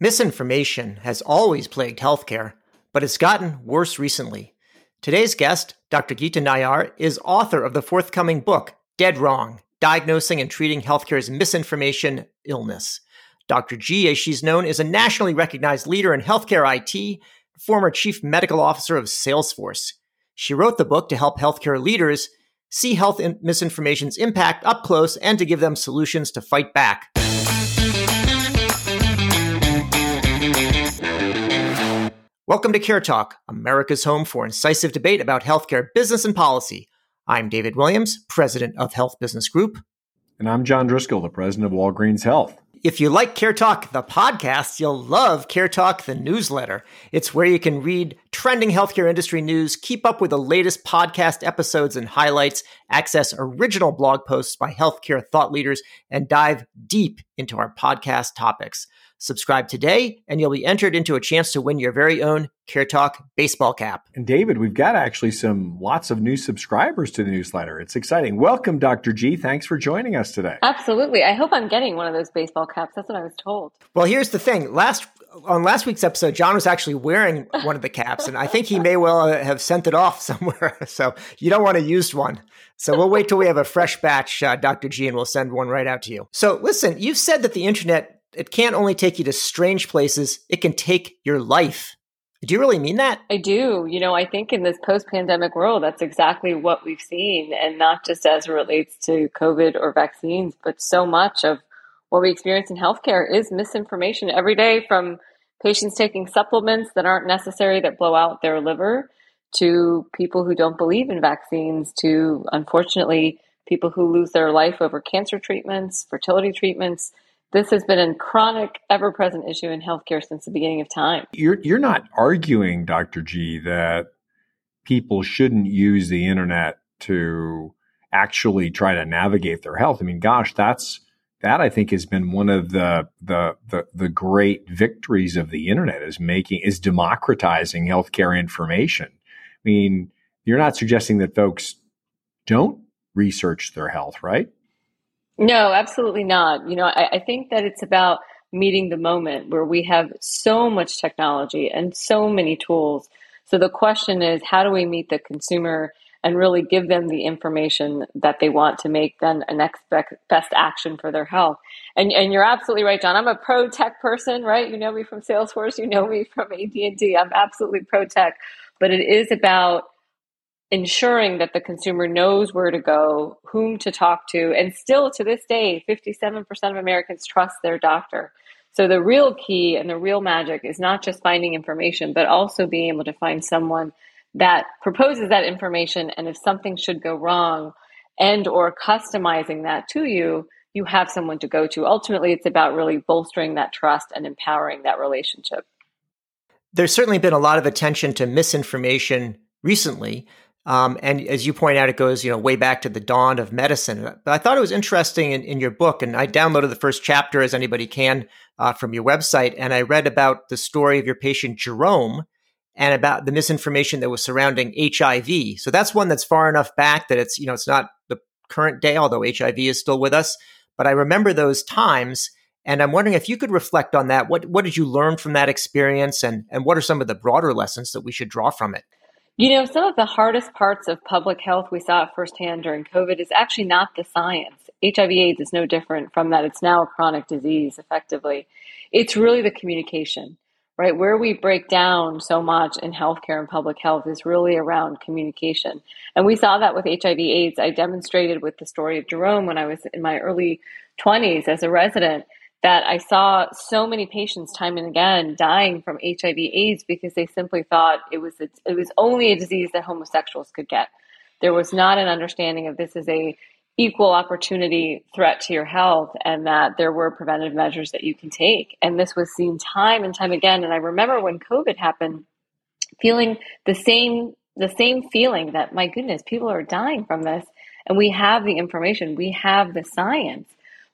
Misinformation has always plagued healthcare, but it's gotten worse recently. Today's guest, Dr. Geeta Nayyar, is author of the forthcoming book, Dead Wrong Diagnosing and Treating Healthcare's Misinformation Illness. Dr. G, as she's known, is a nationally recognized leader in healthcare IT, former chief medical officer of Salesforce. She wrote the book to help healthcare leaders see health misinformation's impact up close and to give them solutions to fight back. Welcome to Care Talk, America's home for incisive debate about healthcare business and policy. I'm David Williams, president of Health Business Group. And I'm John Driscoll, the president of Walgreens Health. If you like Care Talk, the podcast, you'll love Care Talk, the newsletter. It's where you can read trending healthcare industry news, keep up with the latest podcast episodes and highlights, access original blog posts by healthcare thought leaders, and dive deep into our podcast topics. Subscribe today, and you'll be entered into a chance to win your very own Care Talk baseball cap. And David, we've got actually some lots of new subscribers to the newsletter. It's exciting. Welcome, Dr. G. Thanks for joining us today. Absolutely. I hope I'm getting one of those baseball caps. That's what I was told. Well, here's the thing. Last on last week's episode, John was actually wearing one of the caps, and I think he may well have sent it off somewhere. So you don't want to use one. So we'll wait till we have a fresh batch, uh, Dr. G, and we'll send one right out to you. So listen, you've said that the internet it can't only take you to strange places, it can take your life. Do you really mean that? I do. You know, I think in this post pandemic world, that's exactly what we've seen. And not just as it relates to COVID or vaccines, but so much of what we experience in healthcare is misinformation every day from patients taking supplements that aren't necessary that blow out their liver to people who don't believe in vaccines to unfortunately people who lose their life over cancer treatments, fertility treatments this has been a chronic, ever present issue in healthcare since the beginning of time. You're, you're not arguing, Dr. G, that people shouldn't use the internet to actually try to navigate their health. I mean, gosh, that's that I think has been one of the, the the the, great victories of the internet is making is democratizing healthcare information. I mean, you're not suggesting that folks don't research their health, right? No, absolutely not. You know, I, I think that it's about meeting the moment where we have so much technology and so many tools. So the question is, how do we meet the consumer and really give them the information that they want to make then a next best action for their health? And, and you're absolutely right, John. I'm a pro tech person, right? You know me from Salesforce. You know me from AT&T. I'm absolutely pro tech, but it is about ensuring that the consumer knows where to go, whom to talk to, and still to this day, 57% of Americans trust their doctor. So the real key and the real magic is not just finding information, but also being able to find someone that proposes that information and if something should go wrong and or customizing that to you, you have someone to go to. Ultimately, it's about really bolstering that trust and empowering that relationship. There's certainly been a lot of attention to misinformation recently. Um, and as you point out, it goes you know way back to the dawn of medicine. But I thought it was interesting in, in your book, and I downloaded the first chapter as anybody can uh, from your website, and I read about the story of your patient Jerome and about the misinformation that was surrounding HIV. So that's one that's far enough back that it's you know it's not the current day, although HIV is still with us. But I remember those times, and I'm wondering if you could reflect on that. What what did you learn from that experience, and and what are some of the broader lessons that we should draw from it? You know, some of the hardest parts of public health we saw firsthand during COVID is actually not the science. HIV AIDS is no different from that. It's now a chronic disease, effectively. It's really the communication, right? Where we break down so much in healthcare and public health is really around communication. And we saw that with HIV AIDS. I demonstrated with the story of Jerome when I was in my early 20s as a resident that I saw so many patients time and again dying from HIV AIDS because they simply thought it was a, it was only a disease that homosexuals could get. There was not an understanding of this as a equal opportunity threat to your health and that there were preventative measures that you can take. And this was seen time and time again. And I remember when COVID happened, feeling the same the same feeling that my goodness, people are dying from this and we have the information, we have the science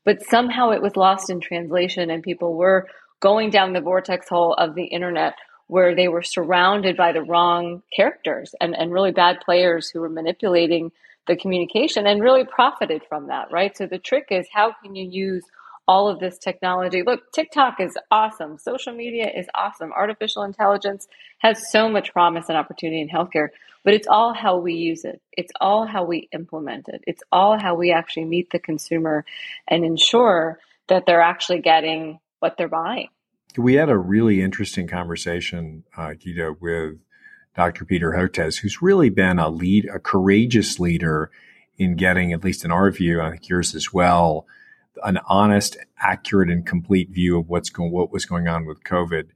but somehow it was lost in translation and people were going down the vortex hole of the internet where they were surrounded by the wrong characters and, and really bad players who were manipulating the communication and really profited from that, right? So the trick is how can you use all of this technology. Look, TikTok is awesome. Social media is awesome. Artificial intelligence has so much promise and opportunity in healthcare, but it's all how we use it. It's all how we implement it. It's all how we actually meet the consumer and ensure that they're actually getting what they're buying. We had a really interesting conversation, uh, Geeta, with Dr. Peter Hotez, who's really been a lead, a courageous leader in getting, at least in our view, I think yours as well, an honest, accurate, and complete view of what's going, what was going on with COVID.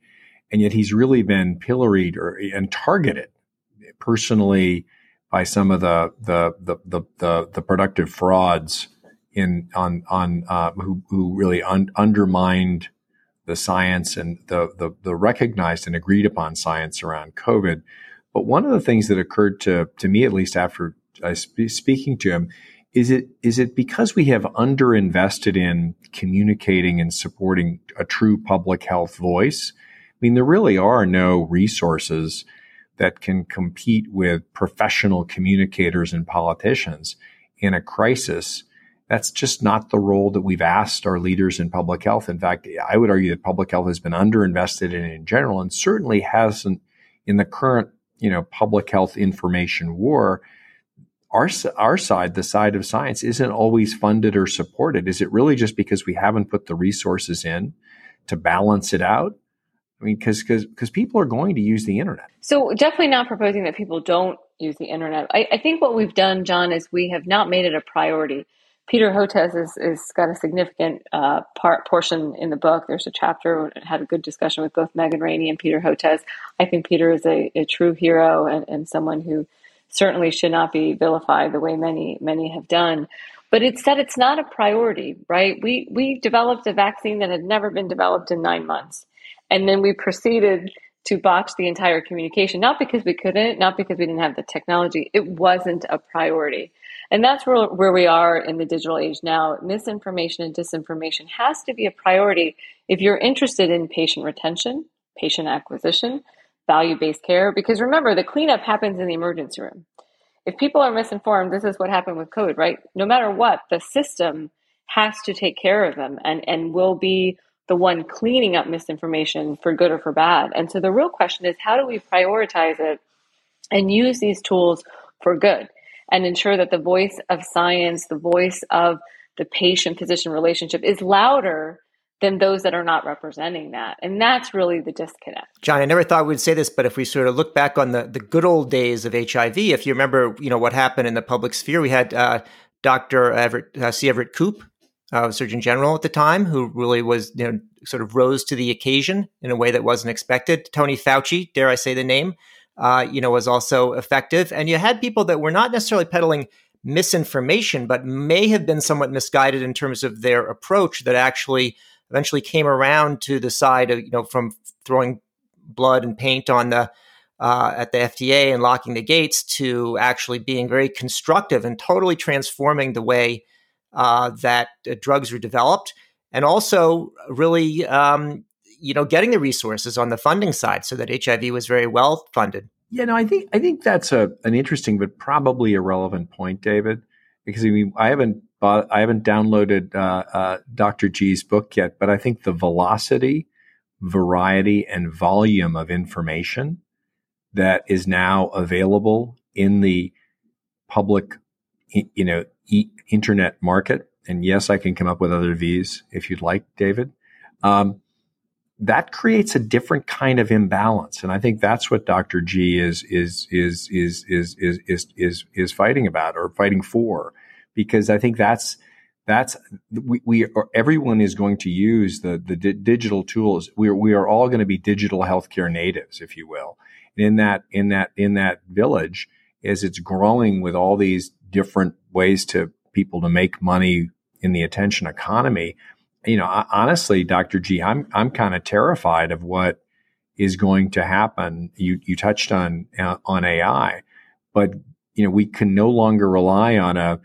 And yet he's really been pilloried or, and targeted personally by some of the, the, the, the, the, the productive frauds in, on, on, uh, who, who really un- undermined the science and the, the, the recognized and agreed upon science around COVID. But one of the things that occurred to, to me, at least after sp- speaking to him, is it is it because we have underinvested in communicating and supporting a true public health voice? I mean, there really are no resources that can compete with professional communicators and politicians in a crisis. That's just not the role that we've asked our leaders in public health. In fact, I would argue that public health has been underinvested in in general and certainly hasn't in the current, you know, public health information war our our side, the side of science, isn't always funded or supported. Is it really just because we haven't put the resources in to balance it out? I mean, because because people are going to use the internet. So definitely not proposing that people don't use the internet. I, I think what we've done, John, is we have not made it a priority. Peter Hotez is, is got a significant uh, part portion in the book. There's a chapter had a good discussion with both Megan Ranney and Peter Hotez. I think Peter is a, a true hero and, and someone who certainly should not be vilified the way many many have done. But it's that it's not a priority, right? We we developed a vaccine that had never been developed in nine months, and then we proceeded to botch the entire communication. Not because we couldn't, not because we didn't have the technology. It wasn't a priority. And that's where, where we are in the digital age now. Misinformation and disinformation has to be a priority if you're interested in patient retention, patient acquisition, value based care. Because remember, the cleanup happens in the emergency room. If people are misinformed, this is what happened with COVID, right? No matter what, the system has to take care of them and, and will be the one cleaning up misinformation for good or for bad. And so the real question is how do we prioritize it and use these tools for good and ensure that the voice of science, the voice of the patient physician relationship is louder than those that are not representing that. And that's really the disconnect. John, I never thought we'd say this, but if we sort of look back on the, the good old days of HIV, if you remember, you know, what happened in the public sphere, we had uh, Dr. Everett, uh, C. Everett Koop, uh, Surgeon General at the time, who really was, you know, sort of rose to the occasion in a way that wasn't expected. Tony Fauci, dare I say the name, uh, you know, was also effective. And you had people that were not necessarily peddling misinformation, but may have been somewhat misguided in terms of their approach that actually – eventually came around to the side of you know from throwing blood and paint on the uh, at the FDA and locking the gates to actually being very constructive and totally transforming the way uh, that uh, drugs are developed, and also really um, you know getting the resources on the funding side so that HIV was very well funded. Yeah, no, I think I think that's a an interesting but probably irrelevant point, David, because I mean I haven't but I haven't downloaded uh, uh, Dr. G's book yet, but I think the velocity, variety, and volume of information that is now available in the public, you know, e- internet market. And yes, I can come up with other V's if you'd like, David. Um, that creates a different kind of imbalance, and I think that's what Dr. G is is is is is is is is, is fighting about or fighting for because I think that's that's we, we are, everyone is going to use the the di- digital tools. We are we are all going to be digital healthcare natives, if you will. And in that in that in that village, as it's growing with all these different ways to people to make money in the attention economy, you know, honestly, Dr. G, I'm I'm kind of terrified of what is going to happen. You you touched on uh, on AI, but you know, we can no longer rely on a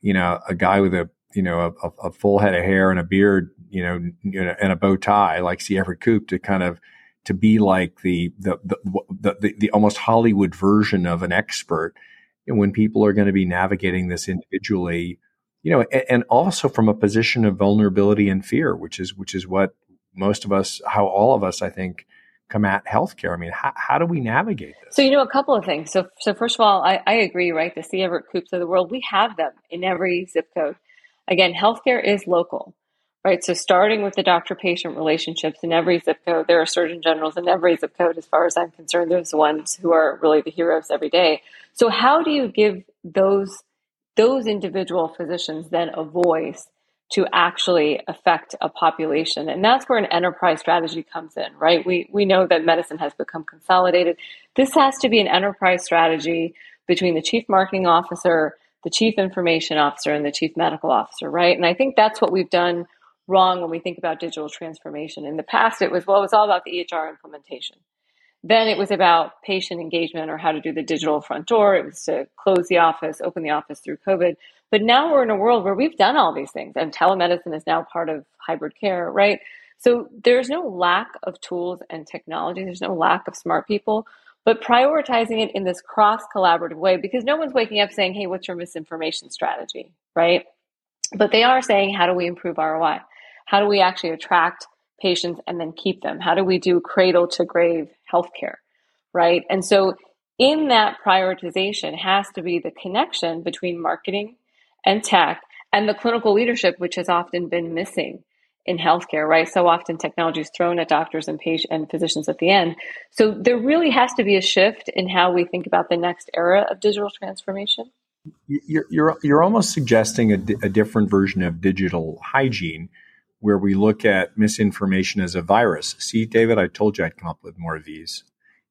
you know, a guy with a, you know, a, a full head of hair and a beard, you know, you know, and a bow tie like C. Everett Koop to kind of, to be like the, the, the, the, the almost Hollywood version of an expert. And when people are going to be navigating this individually, you know, and, and also from a position of vulnerability and fear, which is which is what most of us, how all of us, I think, come at healthcare. I mean, how, how do we navigate this? So, you know, a couple of things. So, so first of all, I, I agree, right? The C. Everett Koops of the world, we have them in every zip code. Again, healthcare is local, right? So, starting with the doctor patient relationships in every zip code, there are surgeon generals in every zip code, as far as I'm concerned. Those the ones who are really the heroes every day. So, how do you give those those individual physicians then a voice to actually affect a population. And that's where an enterprise strategy comes in, right? We, we know that medicine has become consolidated. This has to be an enterprise strategy between the chief marketing officer, the chief information officer, and the chief medical officer, right? And I think that's what we've done wrong when we think about digital transformation. In the past, it was, well, it was all about the EHR implementation. Then it was about patient engagement or how to do the digital front door. It was to close the office, open the office through COVID. But now we're in a world where we've done all these things, and telemedicine is now part of hybrid care, right? So there's no lack of tools and technology, there's no lack of smart people, but prioritizing it in this cross collaborative way because no one's waking up saying, hey, what's your misinformation strategy, right? But they are saying, how do we improve ROI? How do we actually attract patients and then keep them? How do we do cradle to grave healthcare, right? And so in that prioritization has to be the connection between marketing and tech and the clinical leadership, which has often been missing in healthcare, right? So often technology is thrown at doctors and patients and physicians at the end. So there really has to be a shift in how we think about the next era of digital transformation. You're you're, you're almost suggesting a, a different version of digital hygiene, where we look at misinformation as a virus. See, David, I told you I'd come up with more of these,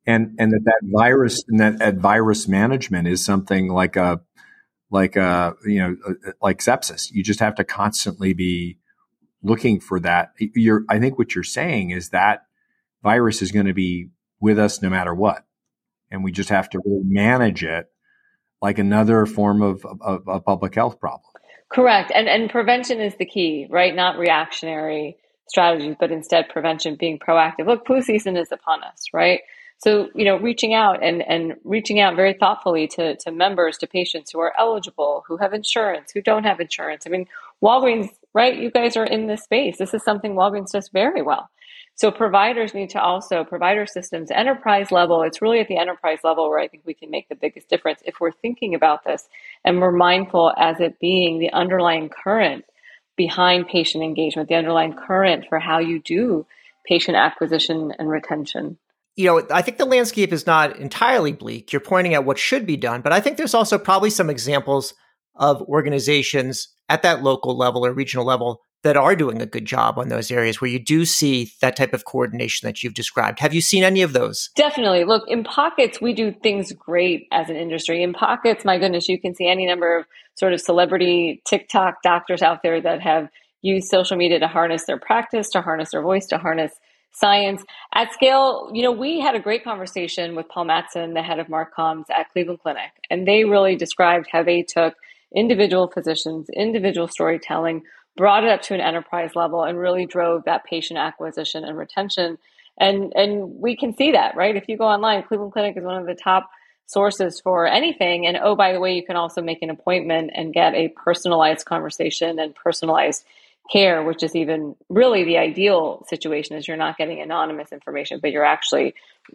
and and that that virus and that, that virus management is something like a like uh you know uh, like sepsis. You just have to constantly be looking for that. You're i think what you're saying is that virus is going to be with us no matter what and we just have to really manage it like another form of, a public health problem. Correct and and prevention is the key right? Not reactionary strategies but instead prevention being proactive. Look flu season is upon us right so, you know, reaching out and, and reaching out very thoughtfully to, to members, to patients who are eligible, who have insurance, who don't have insurance. I mean, Walgreens, right? You guys are in this space. This is something Walgreens does very well. So providers need to also, provider systems, enterprise level, it's really at the enterprise level where I think we can make the biggest difference if we're thinking about this and we're mindful as it being the underlying current behind patient engagement, the underlying current for how you do patient acquisition and retention you know, I think the landscape is not entirely bleak. You're pointing at what should be done, but I think there's also probably some examples of organizations at that local level or regional level that are doing a good job on those areas where you do see that type of coordination that you've described. Have you seen any of those? Definitely. Look, in pockets, we do things great as an industry. In pockets, my goodness, you can see any number of sort of celebrity TikTok doctors out there that have used social media to harness their practice, to harness their voice, to harness science at scale. You know, we had a great conversation with Paul Matsen, the head of Marcoms at Cleveland Clinic, and they really described how they took individual physicians, individual storytelling, brought it up to an enterprise level, and really drove that patient acquisition and retention. And and we can see that, right? If you go online, Cleveland Clinic is one of the top sources for anything. And oh, by the way, you can also make an appointment and get a personalized conversation and personalized care, which is even really the ideal situation is you're not getting anonymous information, but you're actually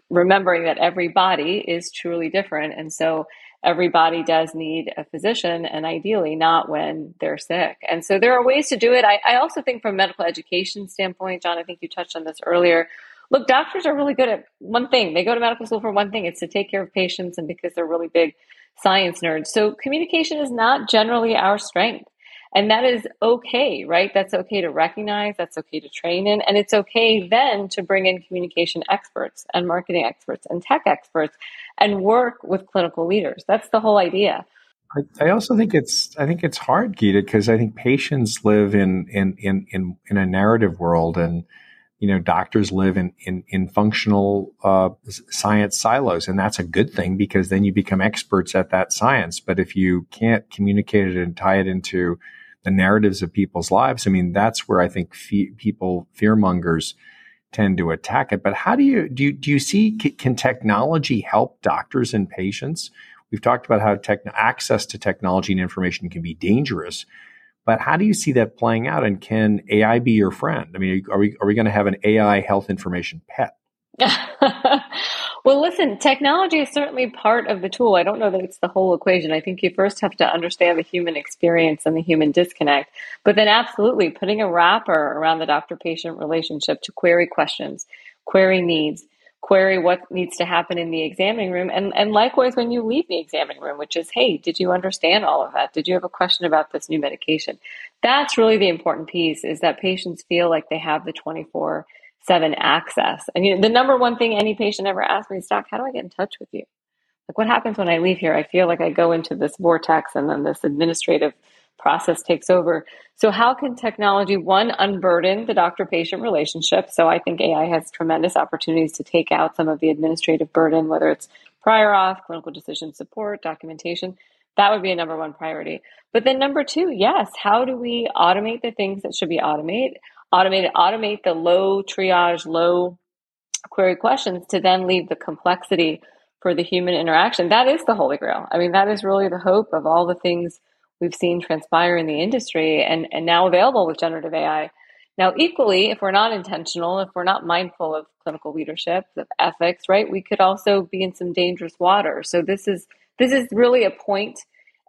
remembering that every body is truly different. And so everybody does need a physician and ideally not when they're sick. And so there are ways to do it. I, I also think from medical education standpoint, John, I think you touched on this earlier. Look, doctors are really good at one thing. They go to medical school for one thing. It's to take care of patients and because they're really big science nerds. So communication is not generally our strength. And that is okay, right? That's okay to recognize, that's okay to train in, and it's okay then to bring in communication experts and marketing experts and tech experts and work with clinical leaders. That's the whole idea. I, also think it's I think it's hard, Geeta, because I think patients live in in in in, in a narrative world and you know doctors live in in, in functional uh, science silos and that's a good thing because then you become experts at that science but if you can't communicate it and tie it into the narratives of people's lives. I mean, that's where I think fe- people, fearmongers, tend to attack it. But how do you do? You, do you see can technology help doctors and patients? We've talked about how tech, access to technology and information can be dangerous. But how do you see that playing out? And can AI be your friend? I mean, are we are we going to have an AI health information pet? well, listen, technology is certainly part of the tool. I don't know that it's the whole equation. I think you first have to understand the human experience and the human disconnect. But then, absolutely, putting a wrapper around the doctor patient relationship to query questions, query needs, query what needs to happen in the examining room. And, and likewise, when you leave the examining room, which is, hey, did you understand all of that? Did you have a question about this new medication? That's really the important piece is that patients feel like they have the 24 7 access. And the number one thing any patient ever asks me is, Doc, how do I get in touch with you? Like, what happens when I leave here? I feel like I go into this vortex and then this administrative process takes over. So, how can technology, one, unburden the doctor patient relationship? So, I think AI has tremendous opportunities to take out some of the administrative burden, whether it's prior auth, clinical decision support, documentation. That would be a number one priority. But then, number two, yes, how do we automate the things that should be automated? Automate, automate the low triage, low query questions to then leave the complexity for the human interaction. That is the holy grail. I mean, that is really the hope of all the things we've seen transpire in the industry and, and now available with generative AI. Now, equally, if we're not intentional, if we're not mindful of clinical leadership, of ethics, right, we could also be in some dangerous water. So this is this is really a point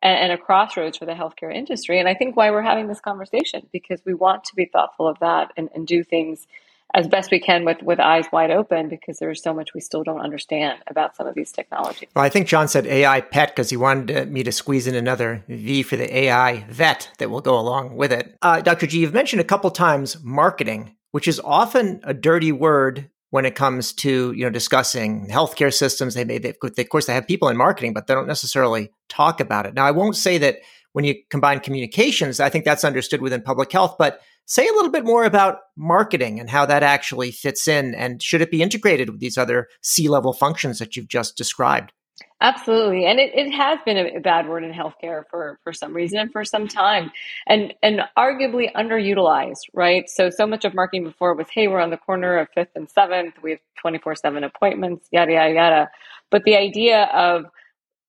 and, and a crossroads for the healthcare industry. And I think why we're having this conversation because we want to be thoughtful of that and, and do things as best we can with, with eyes wide open because there's so much we still don't understand about some of these technologies. Well, I think John said AI pet because he wanted me to squeeze in another V for the AI vet that will go along with it. Uh, Dr. G, you've mentioned a couple times marketing, which is often a dirty word when it comes to you know discussing healthcare systems. They may, they, of course, they have people in marketing, but they don't necessarily talk about it. Now, I won't say that when you combine communications, I think that's understood within public health, but Say a little bit more about marketing and how that actually fits in, and should it be integrated with these other C level functions that you've just described? Absolutely. And it, it has been a bad word in healthcare for, for some reason and for some time and, and arguably underutilized, right? So, so much of marketing before was, hey, we're on the corner of fifth and seventh. We have 24 seven appointments, yada, yada, yada. But the idea of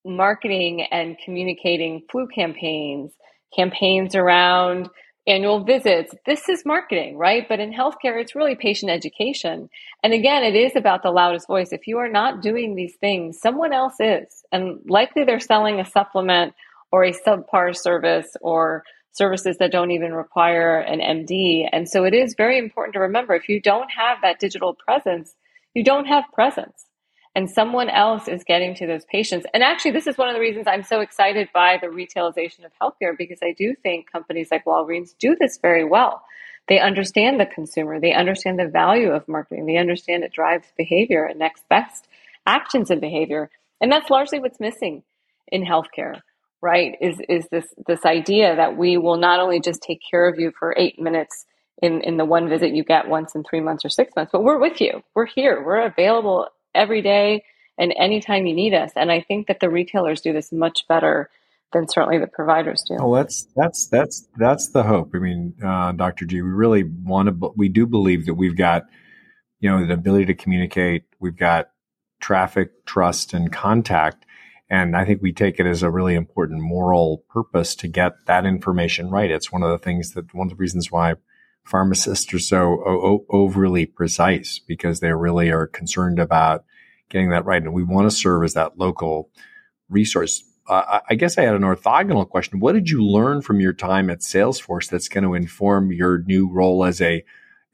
marketing and communicating flu campaigns, campaigns around annual visits. This is marketing, right? But in healthcare, it's really patient education. And again, it is about the loudest voice. If you are not doing these things, someone else is. And likely they're selling a supplement or a subpar service or services that don't even require an MD. And so it is very important to remember if you don't have that digital presence, you don't have presence and someone else is getting to those patients. And actually, this is one of the reasons I'm so excited by the retailization of healthcare because I do think companies like Walgreens do this very well. They understand the consumer, they understand the value of marketing, they understand it drives behavior and next best actions and behavior. And that's largely what's missing in healthcare, right? Is is this this idea that we will not only just take care of you for eight minutes in, in the one visit you get once in three months or six months, but we're with you. We're here. We're available every day and anytime you need us. And I think that the retailers do this much better than certainly the providers do. Well, that's that's that's that's the hope. I mean, uh, Dr. G, we really want to. We do believe that we've got, you know, the ability to communicate. We've got traffic, trust, and contact. And I think we take it as a really important moral purpose to get that information right. It's one of the things that one of the reasons why pharmacists are so o- overly precise because they really are concerned about getting that right. And we want to serve as that local resource. Uh, I guess I had an orthogonal question. What did you learn from your time at Salesforce that's going to inform your new role as a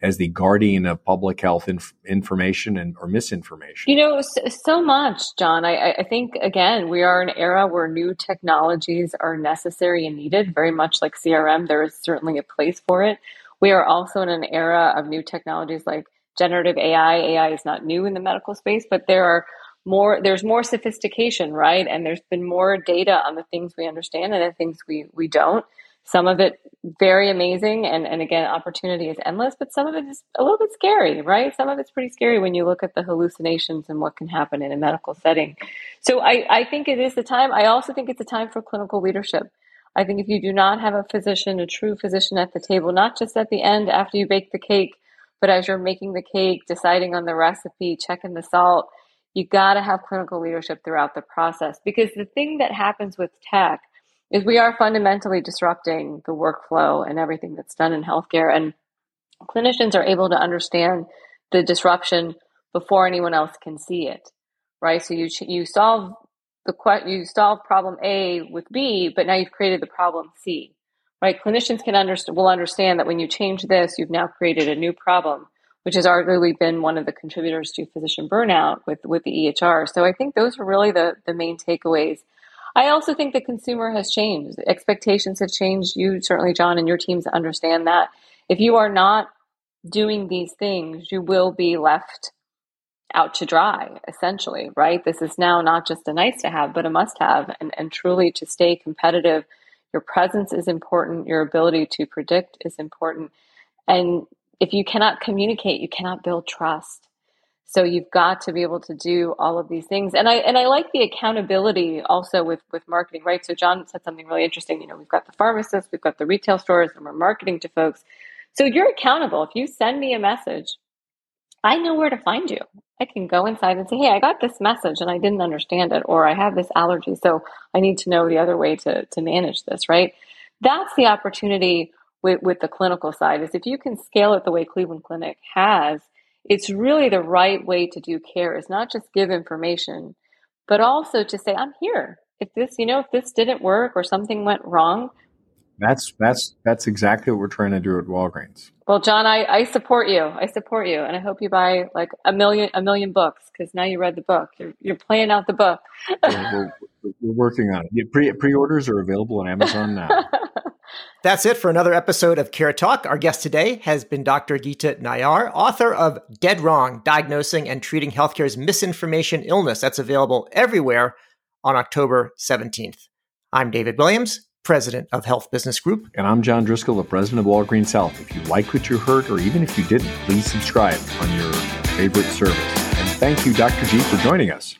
as the guardian of public health inf- information and or misinformation? You know, so, so much, John. I, I, think again, we are in an era where new technologies are necessary and needed. Very much like CRM, there is certainly a place for it. We are also in an era of new technologies like generative AI. AI is not new in the medical space, but there are more there's more sophistication, right? And there's been more data on the things we understand and the things we we don't. Some of it very amazing and, and again opportunity is endless, but some of it is a little bit scary, right? Some of it's pretty scary when you look at the hallucinations and what can happen in a medical setting. So I, I think it is the time. I also think it's a time for clinical leadership. I think if you do not have a physician, a true physician at the table, not just at the end after you bake the cake, but as you're making the cake, deciding on the recipe, checking the salt, you got to have clinical leadership throughout the process. Because the thing that happens with tech is we are fundamentally disrupting the workflow and everything that's done in healthcare. And clinicians are able to understand the disruption before anyone else can see it, right? So you you solve the you solve problem A with B, but now you've created the problem C, right? Clinicians can understand will understand that when you change this, you've now created a new problem, which has arguably been one of the contributors to physician burnout with with the EHR. So I think those are really the the main takeaways. I also think the consumer has changed. Expectations have changed. You certainly, John, and your teams understand that. If you are not doing these things, you will be left out to dry, essentially, right? This is now not just a nice to have, but a must have. And, and truly to stay competitive, your presence is important, your ability to predict is important. And if you cannot communicate, you cannot build trust. So you've got to be able to do all of these things. And I and I like the accountability also with with marketing, right? So John said something really interesting. You know, we've got the pharmacists, we've got the retail stores, and we're marketing to folks. So you're accountable. If you send me a message, I know where to find you. I can go inside and say, hey, I got this message and I didn't understand it, or I have this allergy, so I need to know the other way to, to manage this, right? That's the opportunity with, with the clinical side is if you can scale it the way Cleveland Clinic has, it's really the right way to do care is not just give information, but also to say, I'm here. If this, you know, if this didn't work or something went wrong, that's that's that's exactly what we're trying to do at Walgreens. Well, John, I, I support you. I support you, and I hope you buy like a million a million books because now you read the book. You're, you're playing out the book. we're, we're, we're, working on it. Pre pre orders are available on Amazon now. That's it for another episode of Care Talk. Our guest today has been Dr. Geeta Nayyar, author of Dead Wrong: Diagnosing and Treating Healthcare's Misinformation Illness. That's available everywhere on October 17th. I'm David Williams president of Health Business Group. And I'm John Driscoll, the president of Walgreens Health. If you like what you heard, or even if you didn't, please subscribe on your favorite service. And thank you, Dr. G, for joining us.